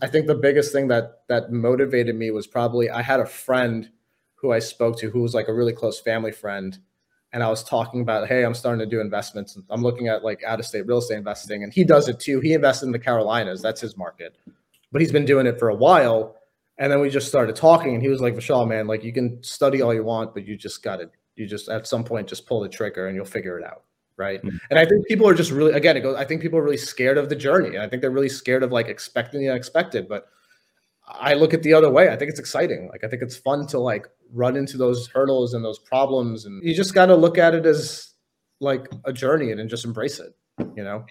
I think the biggest thing that that motivated me was probably I had a friend who I spoke to who was like a really close family friend. And I was talking about, hey, I'm starting to do investments. I'm looking at like out of state real estate investing. And he does it too. He invests in the Carolinas. That's his market. But he's been doing it for a while. And then we just started talking, and he was like, Vishal, man, like you can study all you want, but you just got to, you just at some point just pull the trigger and you'll figure it out. Right. Mm-hmm. And I think people are just really, again, it goes, I think people are really scared of the journey. And I think they're really scared of like expecting the unexpected. But I look at the other way. I think it's exciting. Like I think it's fun to like run into those hurdles and those problems, and you just got to look at it as like a journey and, and just embrace it. You know.